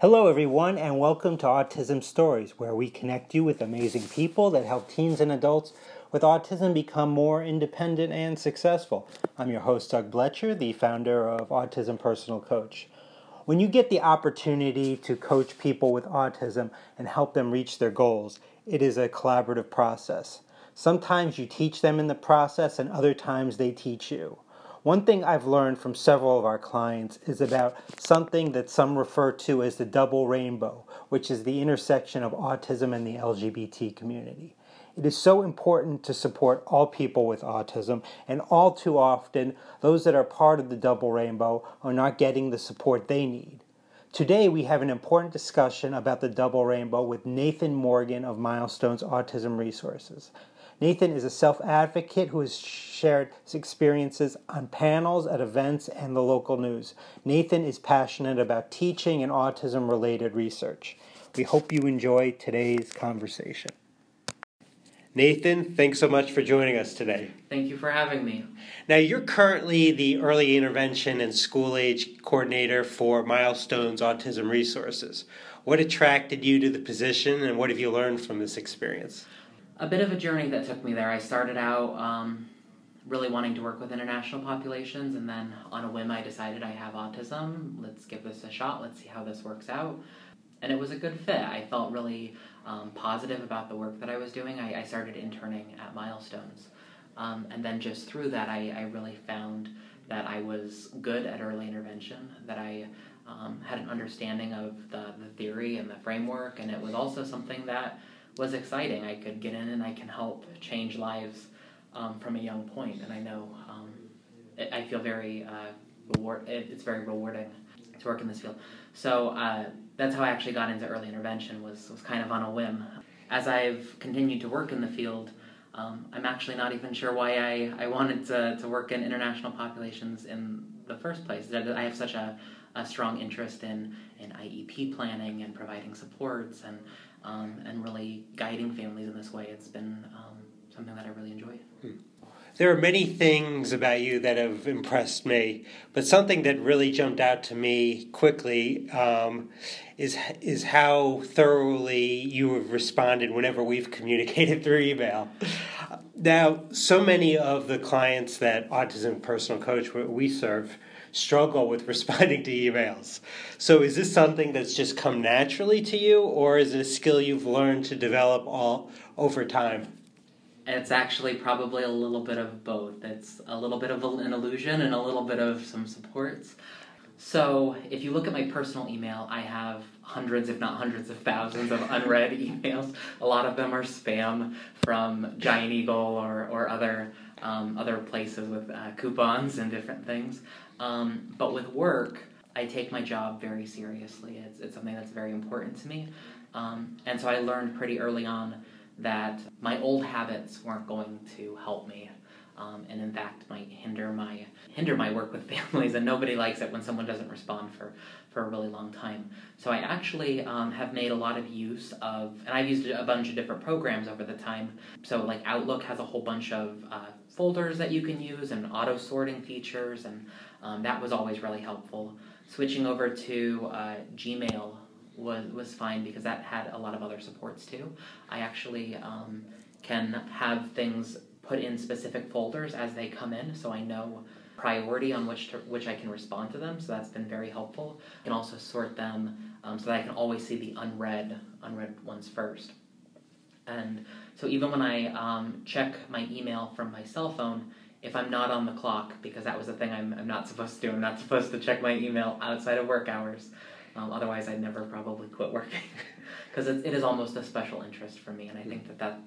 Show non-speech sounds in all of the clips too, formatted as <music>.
Hello, everyone, and welcome to Autism Stories, where we connect you with amazing people that help teens and adults with autism become more independent and successful. I'm your host, Doug Blecher, the founder of Autism Personal Coach. When you get the opportunity to coach people with autism and help them reach their goals, it is a collaborative process. Sometimes you teach them in the process, and other times they teach you. One thing I've learned from several of our clients is about something that some refer to as the double rainbow, which is the intersection of autism and the LGBT community. It is so important to support all people with autism, and all too often, those that are part of the double rainbow are not getting the support they need. Today, we have an important discussion about the double rainbow with Nathan Morgan of Milestones Autism Resources. Nathan is a self advocate who has shared his experiences on panels, at events, and the local news. Nathan is passionate about teaching and autism related research. We hope you enjoy today's conversation. Nathan, thanks so much for joining us today. Thank you for having me. Now, you're currently the early intervention and school age coordinator for Milestones Autism Resources. What attracted you to the position, and what have you learned from this experience? A bit of a journey that took me there. I started out um, really wanting to work with international populations, and then on a whim, I decided I have autism. Let's give this a shot. Let's see how this works out. And it was a good fit. I felt really um, positive about the work that I was doing. I, I started interning at Milestones. Um, and then just through that, I, I really found that I was good at early intervention, that I um, had an understanding of the, the theory and the framework, and it was also something that was exciting. I could get in and I can help change lives um, from a young point, and I know um, it, I feel very uh, reward. It, it's very rewarding to work in this field. So uh, that's how I actually got into early intervention. Was was kind of on a whim. As I've continued to work in the field, um, I'm actually not even sure why I, I wanted to, to work in international populations in the first place. I have such a, a strong interest in, in IEP planning and providing supports and um, and really guiding families in this way. It's been um, something that I really enjoy. Hmm. There are many things about you that have impressed me, but something that really jumped out to me quickly um, is is how thoroughly you have responded whenever we've <laughs> communicated through email. Now, so many of the clients that Autism Personal Coach we serve struggle with <laughs> responding to emails. So is this something that's just come naturally to you, or is it a skill you've learned to develop all over time? It's actually probably a little bit of both. It's a little bit of an illusion and a little bit of some supports. So, if you look at my personal email, I have hundreds, if not hundreds of thousands of unread <laughs> emails. A lot of them are spam from Giant Eagle or, or other um, other places with uh, coupons and different things. Um, but with work, I take my job very seriously. It's, it's something that's very important to me. Um, and so I learned pretty early on that my old habits weren't going to help me. Um, and in fact might hinder my hinder my work with <laughs> families and nobody likes it when someone doesn't respond for for a really long time so i actually um, have made a lot of use of and i've used a bunch of different programs over the time so like outlook has a whole bunch of uh, folders that you can use and auto sorting features, and um, that was always really helpful. Switching over to uh, Gmail was, was fine because that had a lot of other supports too. I actually um, can have things put in specific folders as they come in, so I know priority on which to, which I can respond to them. So that's been very helpful. I can also sort them um, so that I can always see the unread unread ones first. And so even when I um, check my email from my cell phone, if I'm not on the clock, because that was the thing I'm, I'm not supposed to do, I'm not supposed to check my email outside of work hours. Um, otherwise, I'd never probably quit working. <laughs> Because it, it is almost a special interest for me, and I think that that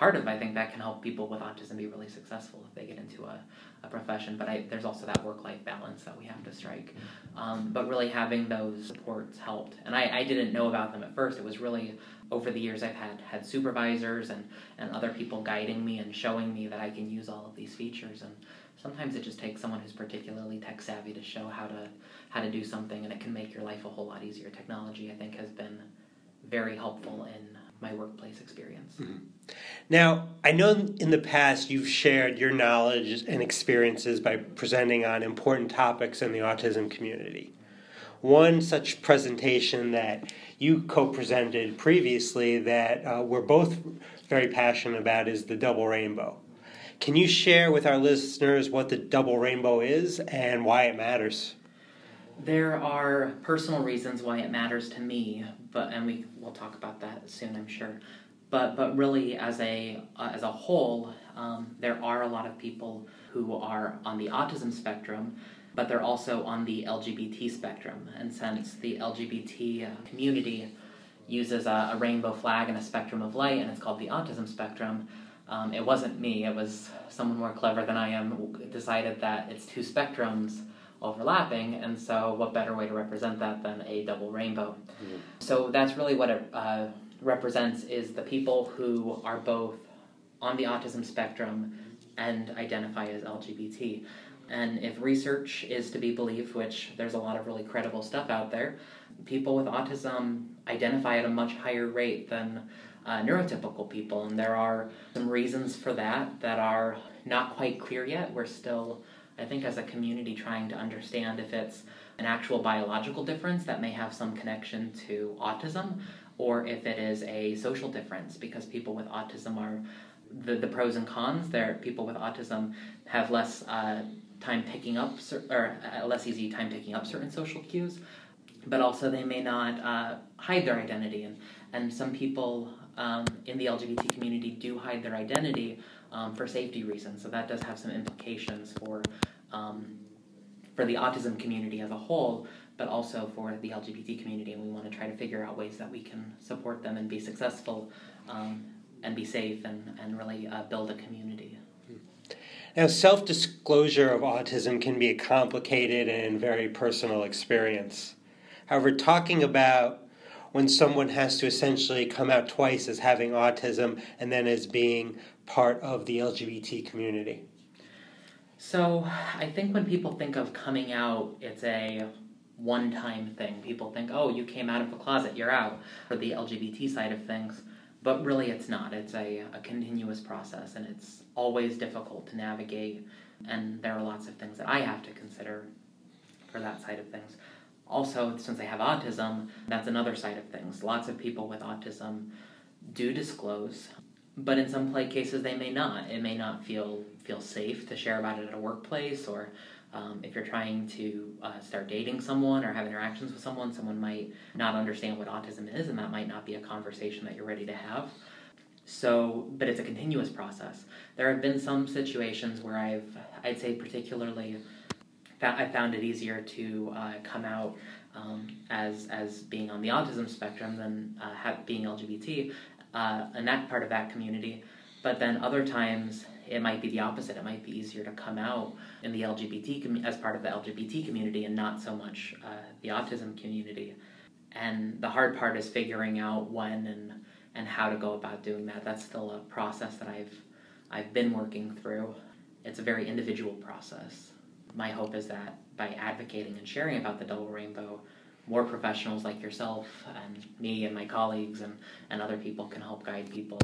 part of I think that can help people with autism be really successful if they get into a, a profession. But I, there's also that work life balance that we have to strike. Um, but really having those supports helped, and I, I didn't know about them at first. It was really over the years I've had had supervisors and, and other people guiding me and showing me that I can use all of these features and sometimes it just takes someone who's particularly tech savvy to show how to how to do something and it can make your life a whole lot easier. Technology I think has been very helpful in my workplace experience. Mm-hmm. Now, I know in the past you've shared your knowledge and experiences by presenting on important topics in the autism community. one such presentation that you co-presented previously that uh, we're both very passionate about is the double rainbow. Can you share with our listeners what the double rainbow is and why it matters? There are personal reasons why it matters to me, but and we will talk about that soon, I'm sure. But but really, as a uh, as a whole, um, there are a lot of people who are on the autism spectrum but they're also on the LGBT spectrum. And since the LGBT uh, community uses a, a, rainbow flag and a spectrum of light, and it's called the autism spectrum, um, it wasn't me, it was someone more clever than I am decided that it's two spectrums overlapping, and so what better way to represent that than a double rainbow? Mm-hmm. So that's really what it uh, represents is the people who are both on the autism spectrum and identify as LGBT. And if research is to be believed, which there's a lot of really credible stuff out there, people with autism identify at a much higher rate than uh, neurotypical people. And there are some reasons for that that are not quite clear yet. We're still, I think, as a community, trying to understand if it's an actual biological difference that may have some connection to autism or if it is a social difference because people with autism are the, the pros and cons there people with autism have less uh, time picking up or uh, less easy time picking up certain social cues but also they may not uh, hide their identity. And, and some people um, in the lgbt community do hide their identity um, for safety reasons so that does have some implications for um, for the autism community as a whole but also for the lgbt community and we want to try to figure out ways that we can support them and be successful um, and be safe and, and really uh, build a community now, self disclosure of autism can be a complicated and very personal experience. However, talking about when someone has to essentially come out twice as having autism and then as being part of the LGBT community. So, I think when people think of coming out, it's a one time thing. People think, oh, you came out of the closet, you're out, for the LGBT side of things. But really, it's not. It's a, a continuous process, and it's always difficult to navigate. And there are lots of things that I have to consider for that side of things. Also, since I have autism, that's another side of things. Lots of people with autism do disclose, but in some cases they may not. It may not feel feel safe to share about it at a workplace or um, if you're trying to uh, start dating someone or have interactions with someone, someone might not understand what autism is, and that might not be a conversation that you're ready to have. So, but it's a continuous process. There have been some situations where I've, I'd say, particularly, I found it easier to uh, come out um, as as being on the autism spectrum than uh, being LGBT, uh, in that part of that community. But then other times it might be the opposite. It might be easier to come out in the LGBT com- as part of the LGBT community and not so much uh, the autism community. And the hard part is figuring out when and and how to go about doing that. That's still a process that I've I've been working through. It's a very individual process. My hope is that by advocating and sharing about the double rainbow, more professionals like yourself and me and my colleagues and, and other people can help guide people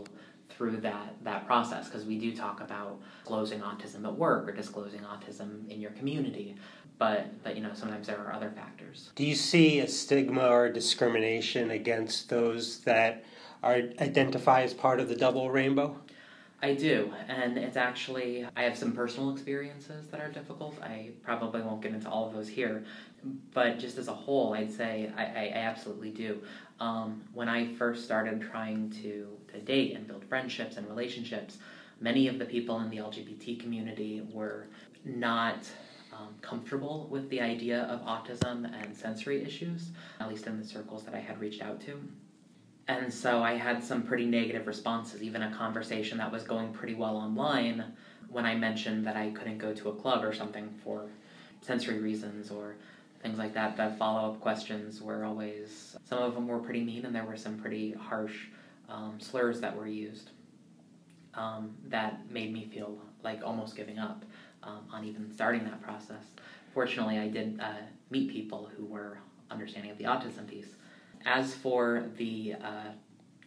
through that that process because we do talk about disclosing autism at work or disclosing autism in your community but but you know sometimes there are other factors do you see a stigma or discrimination against those that are identify as part of the double rainbow I do, and it's actually, I have some personal experiences that are difficult. I probably won't get into all of those here, but just as a whole, I'd say I, I, absolutely do. Um, when I first started trying to, date and build friendships and relationships, many of the people in the LGBT community were not um, comfortable with the idea of autism and sensory issues, at least in the circles that I had reached out to. And so I had some pretty negative responses, even a conversation that was going pretty well online when I mentioned that I couldn't go to a club or something for sensory reasons or things like that. The follow up questions were always, some of them were pretty mean, and there were some pretty harsh um, slurs that were used um, that made me feel like almost giving up um, on even starting that process. Fortunately, I did uh, meet people who were understanding of the autism piece. As for the uh,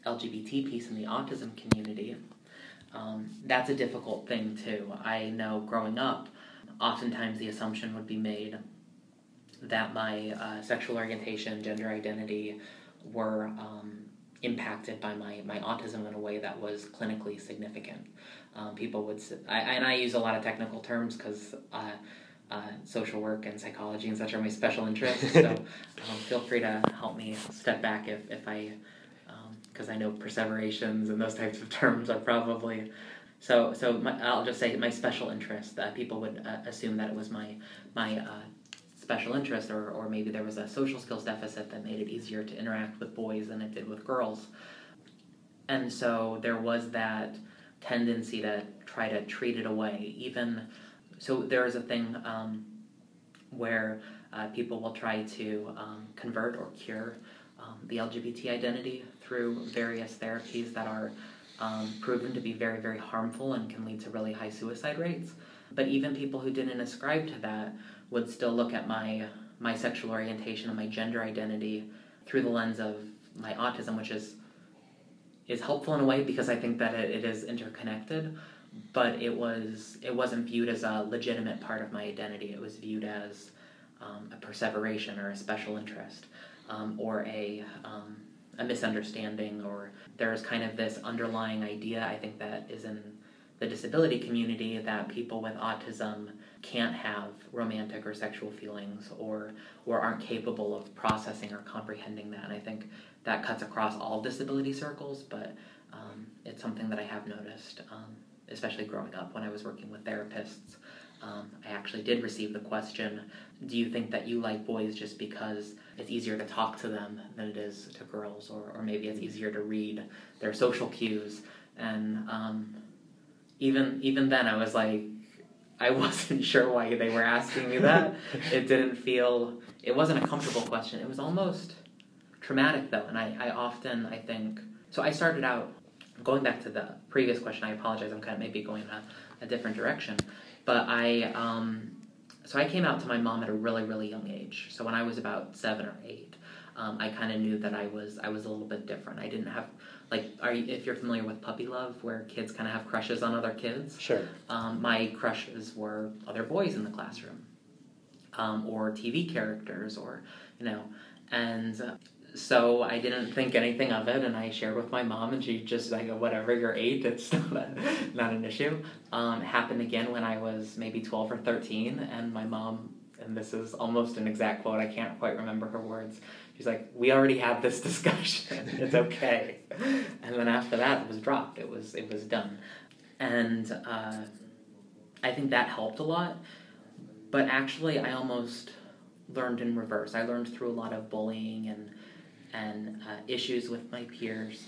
LGBT piece in the autism community, um, that's a difficult thing too. I know growing up, oftentimes the assumption would be made that my uh, sexual orientation, gender identity were um, impacted by my, my autism in a way that was clinically significant. Um, people would, I, and I use a lot of technical terms because uh, uh, social work and psychology and such are my special interests. So <laughs> um, feel free to help me step back if, if I, because um, I know perseverations and those types of <laughs> terms are probably. So, so my, I'll just say my special interest. That people would uh, assume that it was my my uh, special interest, or, or maybe there was a social skills deficit that made it easier to interact with boys than it did with girls. And so there was that tendency to try to treat it away, even so there is a thing um, where uh, people will try to um, convert or cure um, the LGBT identity through various therapies that are um, proven to be very, very harmful and can lead to really high suicide rates. But even people who didn't ascribe to that would still look at my my sexual orientation and my gender identity through the lens of my autism, which is is helpful in a way because I think that it, it is interconnected but it was it wasn't viewed as a legitimate part of my identity. It was viewed as um, a perseveration or a special interest um, or a um, a misunderstanding or there's kind of this underlying idea I think that is in the disability community that people with autism can't have romantic or sexual feelings or or aren't capable of processing or comprehending that and I think that cuts across all disability circles but um, it's something that I have noticed um, especially growing up when I was working with therapists. Um, I actually did receive the question Do you think that you like boys just because it's easier to talk to them than it is to girls? Or, or maybe it's easier to read their social cues? And um, even, even then, I was like, <laughs> I wasn't sure why they were asking me that. it didn't feel, it wasn't a comfortable question. It was almost traumatic though. And I, I often, I think, so I started out going back to the previous question, I apologize. I'm kind of maybe going a, a different direction, but I um, so I came out to my mom at a really really young age. So when I was about seven or eight, um, I kind of knew that I was I was a little bit different. I didn't have like are you, if you're familiar with puppy love, where kids kind of have crushes on other kids. Sure. Um, my crushes were other boys in the classroom, um, or TV characters, or you know, and so I didn't think anything of it, and I shared with my mom, and she just like, whatever, you're eight, it's <laughs> not, not an issue. Um, happened again when I was maybe 12 or 13, and my mom, and this is almost an exact quote, I can't quite remember her words. She's like, "We already had this <laughs> discussion. it's okay." and then after that, it was dropped. It was it was done, and uh, I think that helped a lot. But actually, I almost learned in reverse. I learned through a lot of bullying and and uh, issues with my peers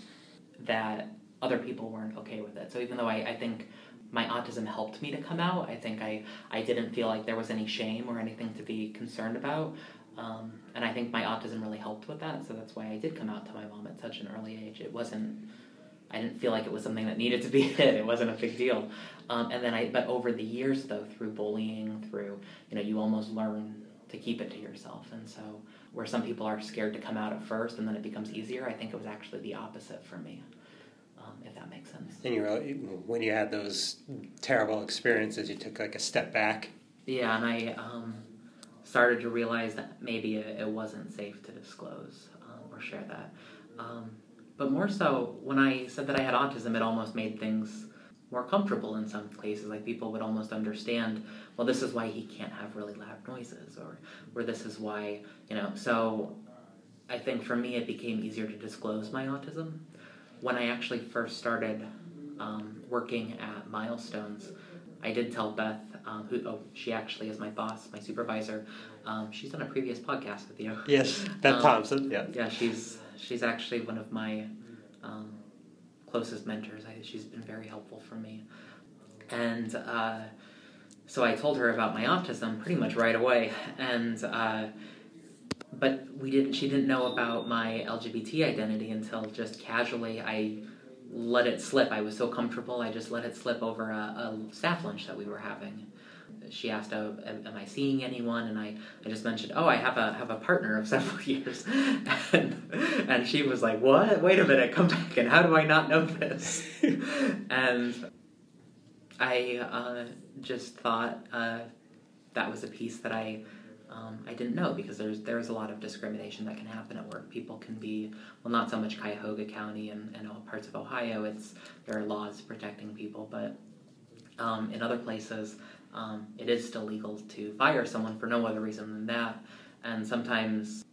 that other people weren't okay with it. So even though I, I think my autism helped me to come out, I think I, I didn't feel like there was any shame or anything to be concerned about. Um, and I think my autism really helped with that. So that's why I did come out to my mom at such an early age. It wasn't, I didn't feel like it was something that needed to be <laughs> hid. It wasn't a big deal. Um, and then I, but over the years though, through bullying, through, you know, you almost learn to keep it to yourself. And so where some people are scared to come out at first and then it becomes easier. I think it was actually the opposite for me, um, if that makes sense. And you when you had those terrible experiences, you took like a step back. Yeah, and I um, started to realize that maybe it, it wasn't safe to disclose um, or share that. Um, but more so, when I said that I had autism, it almost made things more comfortable in some places. Like people would almost understand, well, this is why he can't have really loud noises, or or this is why you know. So I think for me, it became easier to disclose my autism when I actually first started um, working at Milestones. I did tell Beth, um, who oh, she actually is my boss, my supervisor. Um, she's done a previous podcast with you. Yes, Beth um, Thompson. Yeah. Yeah, she's she's actually one of my um, closest mentors. I, she's been very helpful for me. And uh, so I told her about my autism pretty much right away. And uh, but we didn't. She didn't know about my LGBT identity until just casually I let it slip. I was so comfortable. I just let it slip over a, a staff lunch that we were having she asked, oh, "Am I seeing anyone?" And I, I just mentioned, "Oh, I have a have a partner of <laughs> several years," <laughs> and and she was like, "What? Wait a minute, come back! And how do I not know this?" <laughs> and I uh, just thought uh, that was a piece that I um, I didn't know because there's there's a lot of discrimination that can happen at work. People can be well, not so much Cuyahoga County and, and all parts of Ohio. It's there are laws protecting people, but um, in other places, um, it is still legal to fire someone for no other reason than that. And sometimes,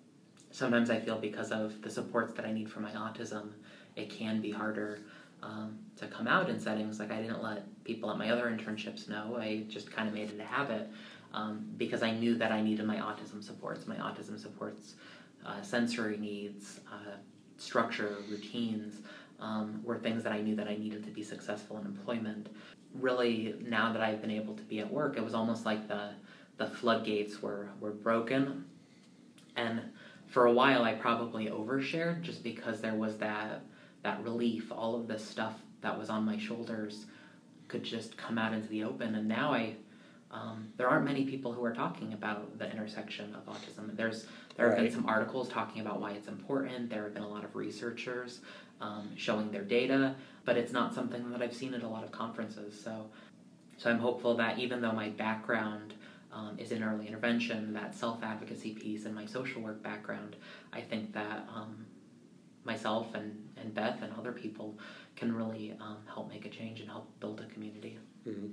sometimes I feel because of the supports that I need for my autism, it can be harder um, to come out in settings like I didn't let people at my other internships know. I just kind of made it a habit um, because I knew that I needed my autism supports. My autism supports uh, sensory needs, uh, structure, routines um, were things that I knew that I needed to be successful in employment. Really, now that I've been able to be at work, it was almost like the the floodgates were were broken, and for a while I probably overshared just because there was that that relief, all of this stuff that was on my shoulders could just come out into the open. And now I, um, there aren't many people who are talking about the intersection of autism. There's there have right. been some articles talking about why it's important. There have been a lot of researchers um, showing their data, but it's not something that I've seen at a lot of conferences. So, so I'm hopeful that even though my background um, is in early intervention, that self advocacy piece, and my social work background, I think that um, myself and, and Beth and other people can really um, help make a change and help build a community. Mm-hmm.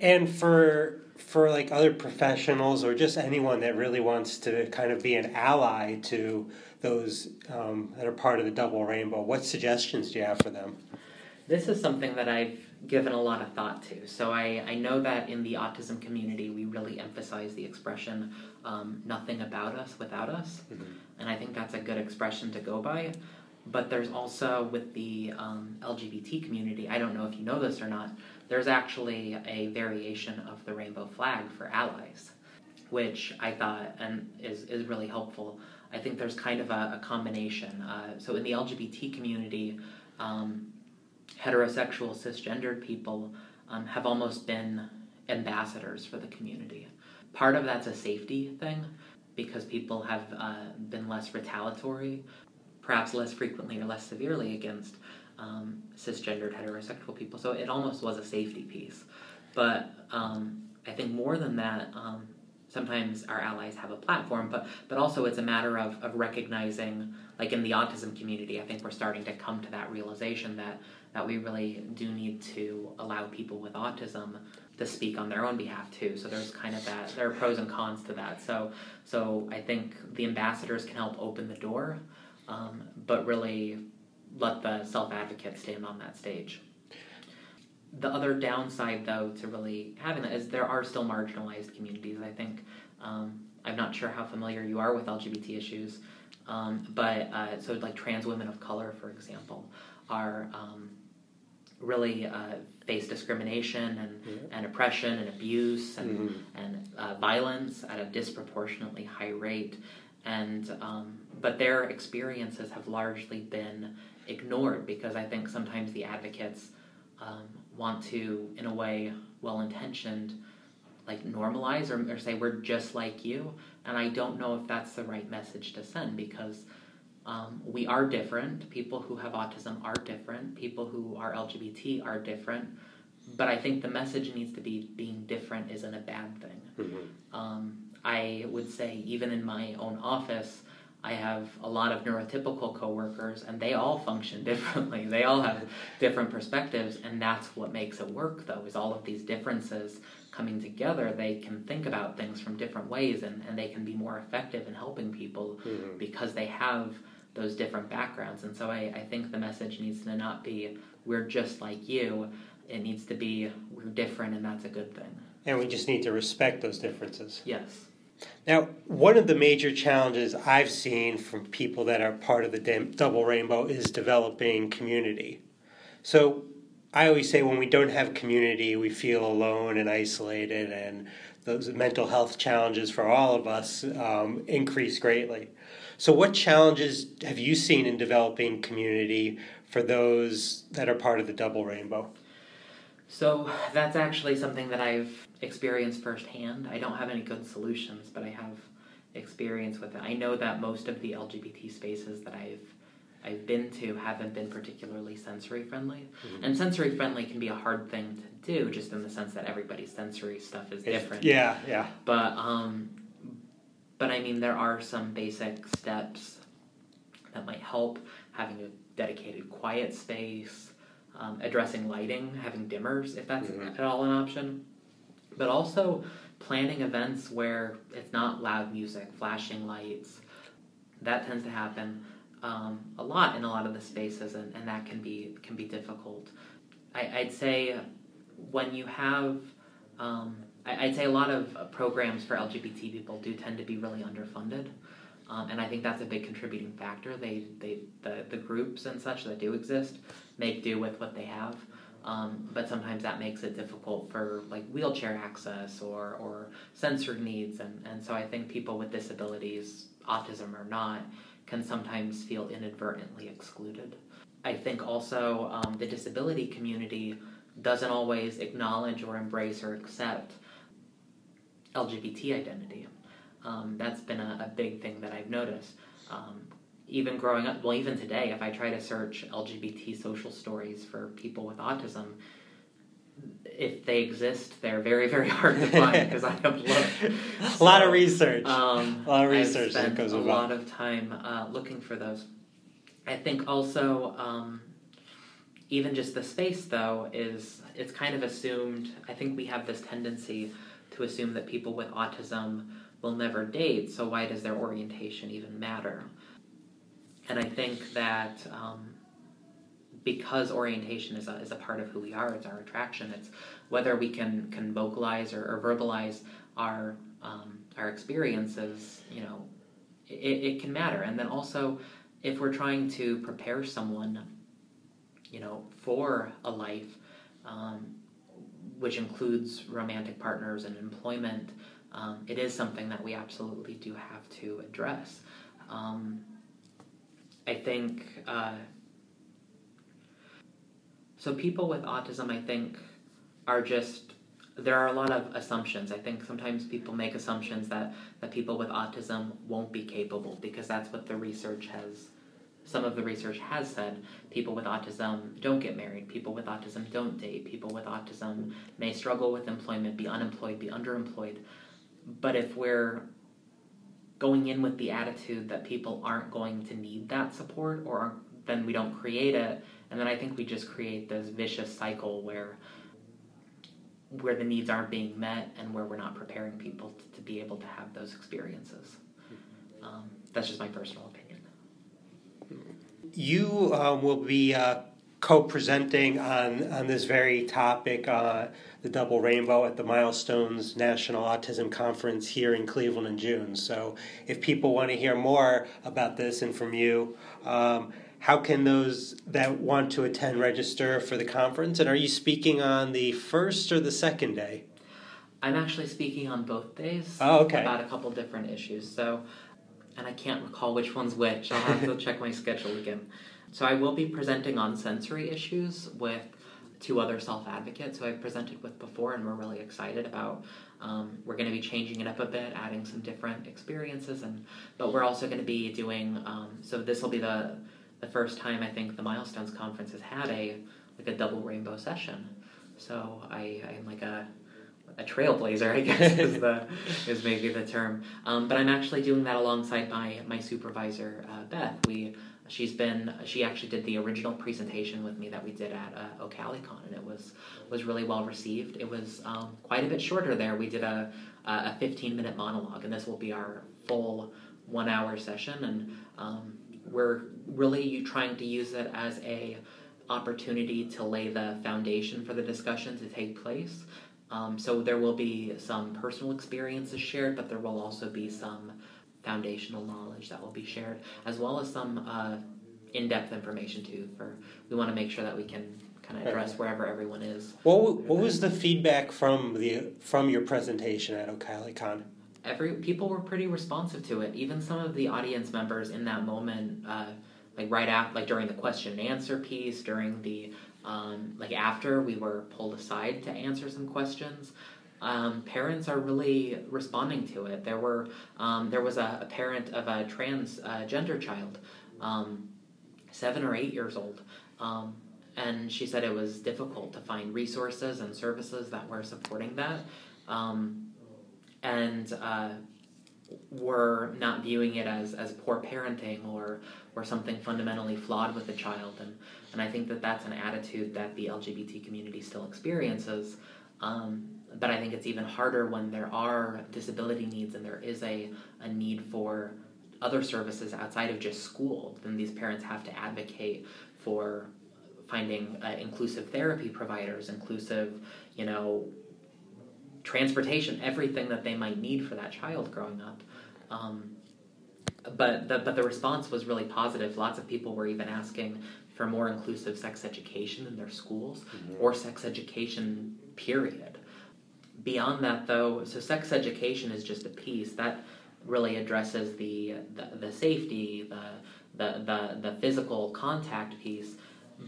And for for like other professionals or just anyone that really wants to kind of be an ally to those um, that are part of the double rainbow, what suggestions do you have for them? This is something that I've given a lot of thought to. So I, I know that in the autism community, we really emphasize the expression um, nothing about us without us. Mm-hmm. And I think that's a good expression to go by but there's also with the um, LGBT community, I don't know if you know this or not, there's actually a variation of the rainbow flag for allies, which I thought and is, is really helpful. I think there's kind of a, a combination. Uh, so in the LGBT community, um, heterosexual cisgendered people um, have almost been ambassadors for the community. Part of that's a safety thing because people have uh, been less retaliatory perhaps less frequently or less severely against um, cisgendered heterosexual people. So it almost was a safety piece. But um, I think more than that, um, sometimes our allies have a platform, but but also it's a matter of, of recognizing, like in the autism community, I think we're starting to come to that realization that that we really do need to allow people with autism to speak on their own behalf too. So there's kind of that there are pros and cons to that. So so I think the ambassadors can help open the door um, but really let the self advocate stand on that stage. The other downside, though, to really having that is there are still marginalized communities. I think um, I'm not sure how familiar you are with LGBT issues, um, but uh, so like trans women of color, for example, are um, really uh, face discrimination and, yeah. and oppression and abuse and, mm-hmm. and uh, violence at a disproportionately high rate. And um, but their experiences have largely been ignored because I think sometimes the advocates um, want to, in a way, well intentioned, like normalize or, or say we're just like you. And I don't know if that's the right message to send because um, we are different. People who have autism are different. People who are LGBT are different. But I think the message needs to be being different isn't a bad thing. Mm-hmm. Um, I would say, even in my own office, I have a lot of neurotypical coworkers, and they all function <laughs> differently. They all have different perspectives, and that's what makes it work. Though is all of these differences coming together. They can think about things from different ways, and, and they can be more effective in helping people mm-hmm. because they have those different backgrounds. And so I, I think the message needs to not be we're just like you. It needs to be we're different, and that's a good thing. And we just need to respect those differences. Yes. Now, one of the major challenges I've seen from people that are part of the Double Rainbow is developing community. So, I always say when we don't have community, we feel alone and isolated, and those mental health challenges for all of us um, increase greatly. So, what challenges have you seen in developing community for those that are part of the Double Rainbow? So, that's actually something that I've experienced firsthand. I don't have any good solutions, but I have experience with it. I know that most of the LGBT spaces that I've I've been to haven't been particularly sensory friendly. Mm-hmm. And sensory friendly can be a hard thing to do just in the sense that everybody's sensory stuff is different. Yeah, yeah. But um but I mean, there are some basic steps that might help having a dedicated quiet space, um, addressing lighting, having dimmers if that's mm-hmm. at all an option, but also planning events where it's not loud music, flashing lights. That tends to happen um, a lot in a lot of the spaces, and, and that can be can be difficult. I, I'd say when you have um, I, would say a lot of programs for LGBT people do tend to be really underfunded. Um, and I think that's a big contributing factor. They, they, the, the groups and such that do exist make do with what they have. Um, but sometimes that makes it difficult for like wheelchair access or, or sensory needs. And, and so I think people with disabilities, autism or not, can sometimes feel inadvertently excluded. I think also um, the disability community doesn't always acknowledge or embrace or accept LGBT identity. Um, that's been a, a, big thing that I've noticed. Um, even growing up, well, even today, if I try to search LGBT social stories for people with autism, if they exist, they're very, very hard to find <laughs> because I have looked. So, a lot of research. Um, a lot of research I've spent that goes a lot of time uh, looking for those. I think also, um, even just the space though is it's kind of assumed. I think we have this tendency to assume that people with autism will never date, so why does their orientation even matter? And I think that um, because orientation is a, is a part of who we are, it's our attraction, it's whether we can, can vocalize or, or verbalize our, um, our experiences, you know, it, it can matter. And then also, if we're trying to prepare someone, you know, for a life, um, which includes romantic partners and employment, um, it is something that we absolutely do have to address. Um, I think uh, so. People with autism, I think, are just there are a lot of assumptions. I think sometimes people make assumptions that that people with autism won't be capable because that's what the research has some of the research has said people with autism don't get married, people with autism don't date, people with autism may struggle with employment, be unemployed, be underemployed. But if we're going in with the attitude that people aren't going to need that support or then we don't create it and then I think we just create this vicious cycle where where the needs aren't being met and where we're not preparing people to, to be able to have those experiences. Um, that's just my personal opinion you um, will be uh, co-presenting on on this very topic, uh, the double rainbow at the Milestones National Autism Conference here in Cleveland in June. So, if people want to hear more about this and from you. Um, how can those that want to attend register for the conference? And are you speaking on the first or the second day? I'm actually speaking on both days. Oh, okay. About a couple different issues. So and I can't recall which one's which. I'll have to <laughs> check my schedule again. So I will be presenting on sensory issues with two other self advocates who I've presented with before, and we're really excited about. Um, we're going to be changing it up a bit, adding some different experiences, and but we're also going to be doing. Um, so this will be the the first time I think the Milestones Conference has had a like a double rainbow session. So I I'm like a a trailblazer, I guess is the <laughs> is maybe the term. Um, but I'm actually doing that alongside my my supervisor uh, Beth. We she's been she actually did the original presentation with me that we did at uh, OCALICon, and it was was really well received. It was um, quite a bit shorter there. We did a a 15 minute monologue, and this will be our full one hour session, and um, we're really trying to use it as a opportunity to lay the foundation for the discussion to take place um, so there will be some personal experiences shared, but there will also be some foundational knowledge that will be shared, as well as some uh, in-depth information too. For we want to make sure that we can kind of address wherever everyone is. What what was the feedback from the from your presentation at OCALICon? Every people were pretty responsive to it. Even some of the audience members in that moment, uh, like right after, like during the question and answer piece, during the um, like after we were pulled aside to answer some questions, um, parents are really responding to it. There were um, there was a, a, parent of a transgender uh, child, um, seven or eight years old, um, and she said it was difficult to find resources and services that were supporting that, um, and uh, we're not viewing it as, as poor parenting or or something fundamentally flawed with the child. And and I think that that's an attitude that the LGBT community still experiences. Um, but I think it's even harder when there are disability needs and there is a, a need for other services outside of just school then these parents have to advocate for finding uh, inclusive therapy providers inclusive you know transportation, everything that they might need for that child growing up. Um, but the, but the response was really positive. Lots of people were even asking for more inclusive sex education in their schools mm-hmm. or sex education period. Beyond that, though, so sex education is just a piece that really addresses the the, the safety, the, the the the physical contact piece.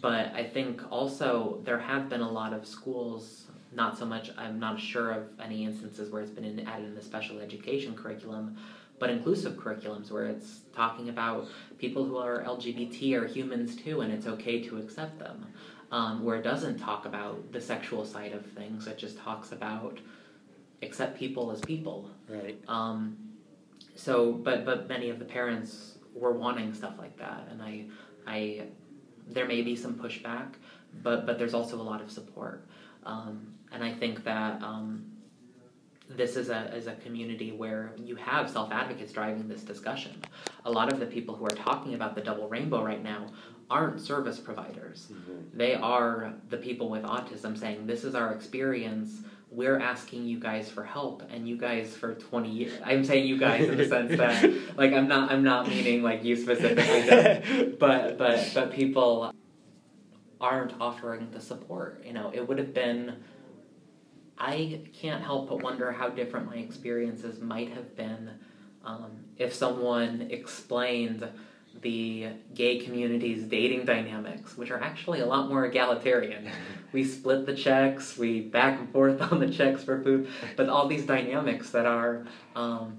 But I think also there have been a lot of schools not so much, I'm not sure of any instances where it's been in, added in the special education curriculum, but inclusive curriculums where it's talking about people who are LGBT are humans too, and it's okay to accept them. Um, where it doesn't talk about the sexual side of things, it just talks about accept people as people. Right. Um, so, but but many of the parents were wanting stuff like that, and I, I, there may be some pushback, but but there's also a lot of support. Um, and I think that um, this is a, is a community where you have self advocates driving this discussion. A lot of the people who are talking about the double rainbow right now aren't service providers. Mm-hmm. They are the people with autism saying, This is our experience. We're asking you guys for help, and you guys for twenty years. I'm saying you guys in the sense that, <laughs> like, I'm not, I'm not meaning like you specifically, but but but people aren't offering the support. You know, it would have been I can't help but wonder how different my experiences might have been um, if someone explained the gay community's dating dynamics, which are actually a lot more egalitarian. <laughs> we split the checks, we back and forth <laughs> on the checks for food, but all these dynamics that are, um,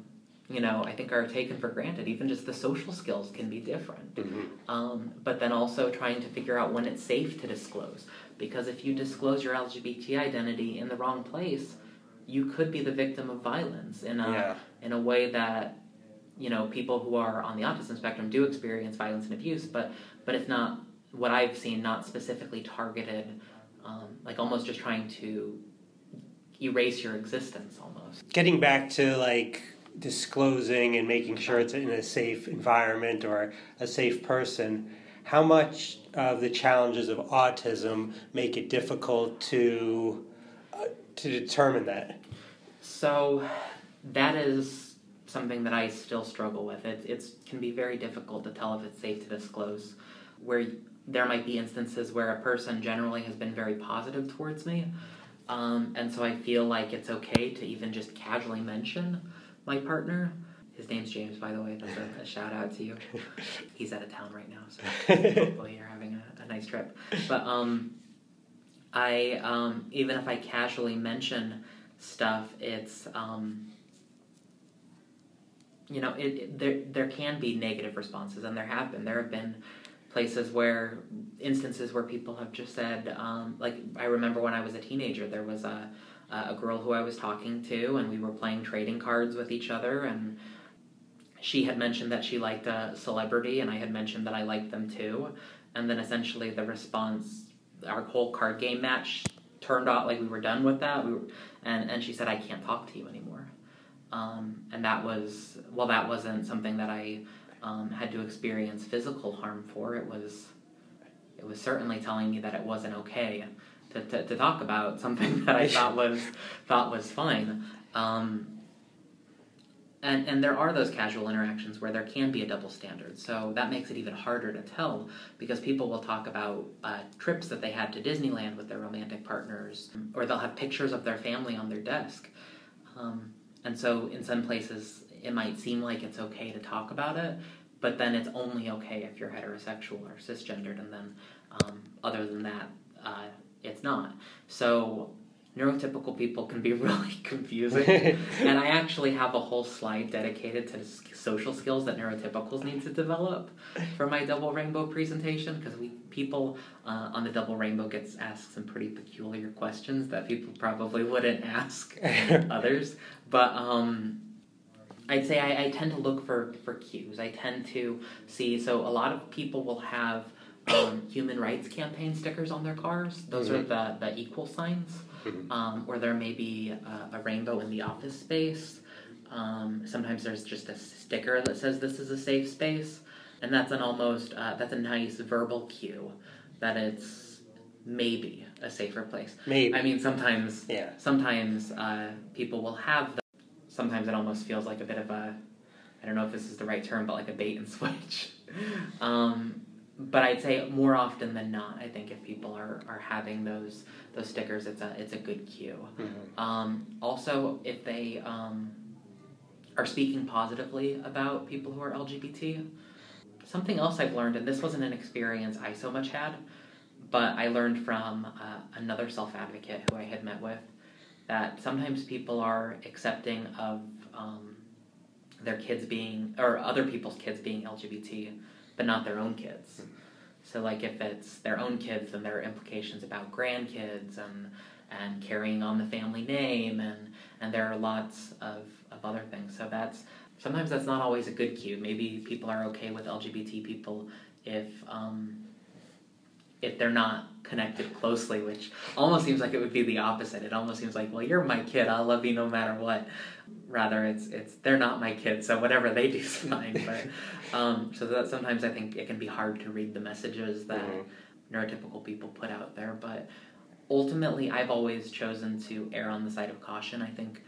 you know, I think are taken for granted. Even just the social skills can be different. Mm-hmm. Um, but then also trying to figure out when it's safe to disclose. Because if you disclose your LGBT identity in the wrong place, you could be the victim of violence in a yeah. in a way that you know people who are on the autism spectrum do experience violence and abuse, but but it's not what I've seen not specifically targeted, um, like almost just trying to erase your existence almost. Getting back to like disclosing and making sure it's in a safe environment or a safe person how much of the challenges of autism make it difficult to uh, to determine that? So that is something that I still struggle with. It it's, can be very difficult to tell if it's safe to disclose. Where there might be instances where a person generally has been very positive towards me, um, and so I feel like it's okay to even just casually mention my partner. His name's James, by the way. That's a, a shout out to you. <laughs> He's out of town right now, so <laughs> hopefully you're having a, a nice trip. But um, I um, even if I casually mention stuff, it's um, you know, it, it, there there can be negative responses, and there have been. There have been places where instances where people have just said, um, like I remember when I was a teenager, there was a a girl who I was talking to, and we were playing trading cards with each other, and she had mentioned that she liked a celebrity, and I had mentioned that I liked them too. And then essentially the response, our whole card game match turned out like we were done with that. We were, and and she said I can't talk to you anymore. Um, and that was well, that wasn't something that I um, had to experience physical harm for. It was it was certainly telling me that it wasn't okay to, to, to talk about <laughs> something that I <laughs> thought was thought was fine. Um, and and there are those casual interactions where there can be a double standard so that makes it even harder to tell because people will talk about uh, trips that they had to disneyland with their romantic partners or they'll have pictures of their family on their desk um, and so in some places it might seem like it's okay to talk about it but then it's only okay if you're heterosexual or cisgendered and then um, other than that uh, it's not. So neurotypical people can be <laughs> really confusing. <laughs> and I actually have a whole slide dedicated to social skills that neurotypicals need to develop for my double rainbow presentation because we people uh, on the double rainbow gets asked some pretty peculiar questions that people probably wouldn't <laughs> ask others. But um, I'd say I, I tend to look for, for cues. I tend to see, so a lot of people will have um, human rights campaign stickers on their cars. Those mm-hmm. are the, the equal signs. Mm-hmm. Um, or there may be a, a, rainbow in the office space. Um, sometimes there's just a sticker that says this is a safe space. And that's an almost, uh, that's a nice verbal cue that it's maybe a safer place. Maybe. I mean, sometimes, yeah. sometimes uh, people will have the, sometimes it almost feels like a bit of a, I don't know if this is the right term, but like a bait and switch. <laughs> um, but I'd say more often than not, I think if people are, are having those those stickers, it's a it's a good cue. Mm-hmm. Um, also, if they um, are speaking positively about people who are LGBT, something else I've learned, and this wasn't an experience I so much had, but I learned from uh, another self advocate who I had met with that sometimes people are accepting of um, their kids being or other people's kids being LGBT but not their own kids. So like if it's their own kids, then there are implications about grandkids and and carrying on the family name and and there are lots of, of other things. So that's sometimes that's not always a good cue. Maybe people are okay with LGBT people if um, if they're not connected closely, which almost seems like it would be the opposite. It almost seems like, well, you're my kid. I'll love you no matter what. Rather, it's it's they're not my kids so whatever they do is fine. But <laughs> um, so that sometimes I think it can be hard to read the messages that mm-hmm. neurotypical people put out there. But ultimately, I've always chosen to err on the side of caution. I think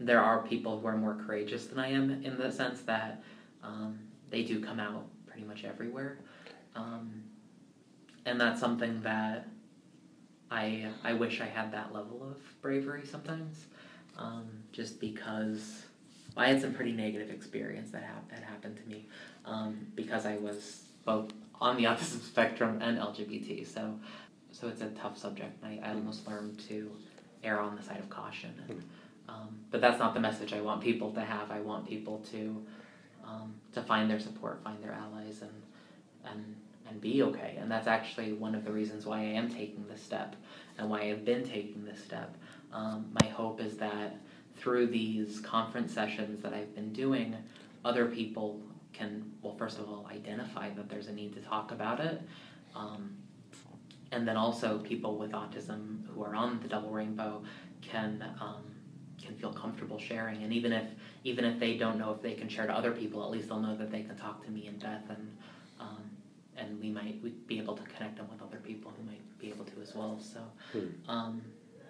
there are people who are more courageous than I am in the sense that um, they do come out pretty much everywhere. Um, and that's something that I I wish I had that level of bravery sometimes, um, just because well, I had some pretty negative experience that hap- that happened to me um, because I was both on the <laughs> autism spectrum and LGBT. So so it's a tough subject. I, I almost learned to err on the side of caution. And, um, but that's not the message I want people to have. I want people to um, to find their support, find their allies, and and and be okay. And that's actually one of the reasons why I am taking this step and why I've been taking this step. Um, my hope is that through these conference sessions that I've been doing, other people can, well, first of all, identify that there's a need to talk about it. Um, and then also people with autism who are on the double rainbow can um, can feel comfortable sharing and even if even if they don't know if they can share to other people at least they'll know that they can talk to me and Beth and um, and we might be able to connect them with other people who might be able to as well. So hmm.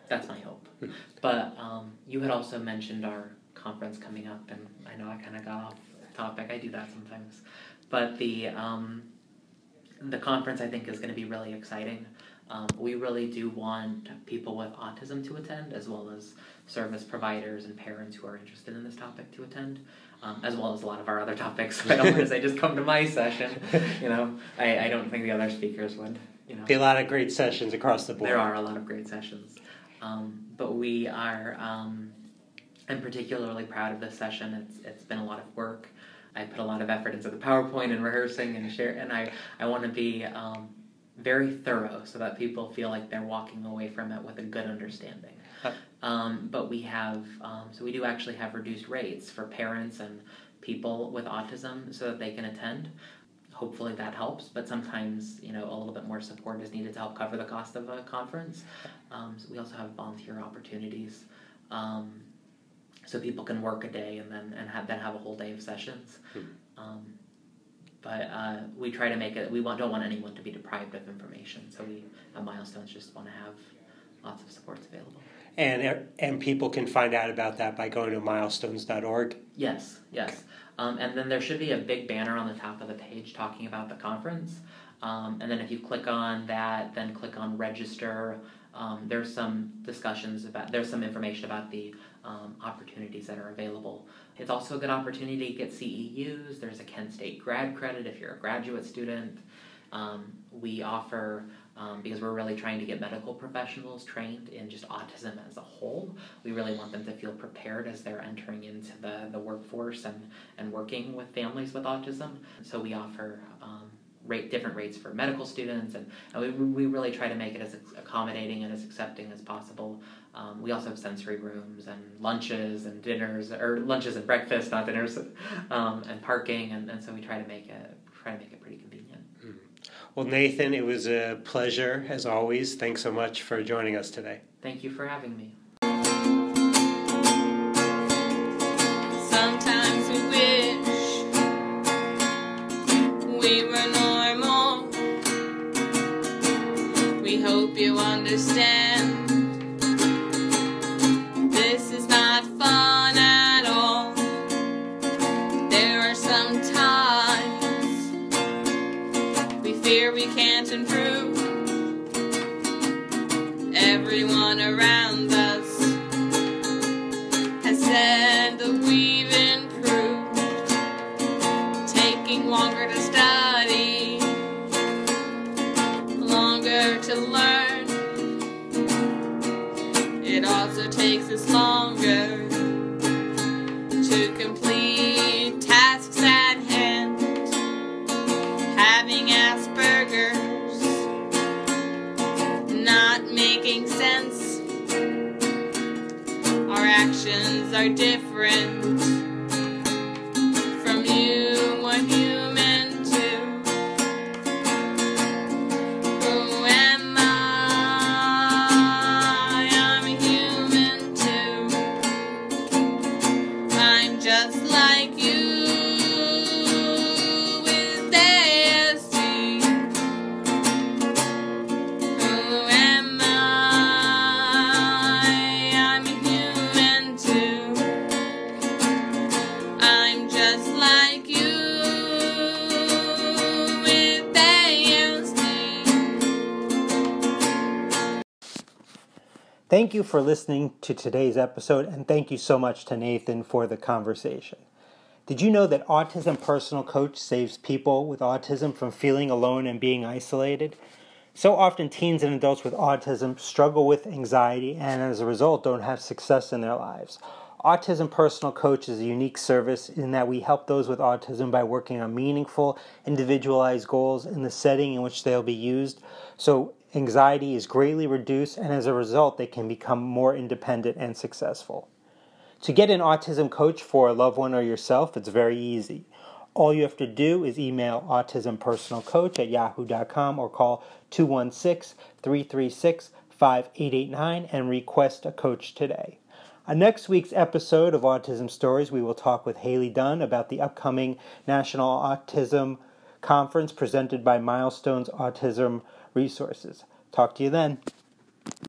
That's my hope. Hmm. But um, you had also mentioned our conference coming up, and I know I kind of got off topic. I do that sometimes, but the um, the conference I think is going to be really exciting. Um, we really do want people with autism to attend, as well as service providers and parents who are interested in this topic to attend um, as well as a lot of our other topics. I don't want to say just come to my session. <laughs> You know, I, I don't think the other speakers would. You know, be a lot of great sessions across the board. There are a lot of great sessions, um, but we are. Um, I'm particularly proud of this session. It's it's been a lot of work. I put a lot of effort into the PowerPoint and rehearsing and share, and I I want to be um, very thorough so that people feel like they're walking away from it with a good understanding. Um, but we have, um, so we do actually have reduced rates for parents and people with autism so that they can attend. Hopefully that helps, but sometimes, you know, a little bit more support is needed to help cover the cost of a conference. Um, so we also have volunteer opportunities. Um, so people can work a day and then and have then have a whole day of sessions. Hmm. but uh, we try to make it. We want, don't want anyone to be deprived of information. So we at Milestones just want to have lots of supports available and and people can find out about that by going to milestones.org. Yes, yes. Um, and then there should be a big banner on the top of the page talking about the conference. Um, and then if you click on that, then click on register. Um, there's some discussions about, there's some information about the um, opportunities that are available. It's also a good opportunity to get CEUs. There's a Kent State grad credit if you're a graduate student. Um, we offer um, because we're really trying to get medical professionals trained in just autism as a whole. We really want them to feel prepared as they're entering into the, the workforce and, and working with families with autism. So we offer um, rate different rates for medical students, and, and we, we really try to make it as accommodating and as accepting as possible. Um, we also have sensory rooms and lunches and dinners, or lunches and breakfast, not dinners, <laughs> um, and parking, and, and so we try to make it try to make it pretty. Well, Nathan, it was a pleasure as always. Thanks so much for joining us today. Thank you for having me. Sometimes we wish we were normal. We hope you understand. Fear we can't improve. Everyone around Thank you for listening to today's episode, and thank you so much to Nathan for the conversation. Did you know that Autism Personal Coach saves people with autism from feeling alone and being isolated? So often, teens and adults with autism struggle with anxiety and as a result don't have success in their lives. Autism Personal Coach is a unique service in that we help those with autism by working on meaningful, individualized goals in the setting in which they'll be used. So, anxiety is greatly reduced, and as a result, they can become more independent and successful. To get an autism coach for a loved one or yourself, it's very easy. All you have to do is email autismpersonalcoach at yahoo.com or call 216 336 5889 and request a coach today. On next week's episode of Autism Stories, we will talk with Haley Dunn about the upcoming National Autism Conference presented by Milestones Autism resources. Talk to you then.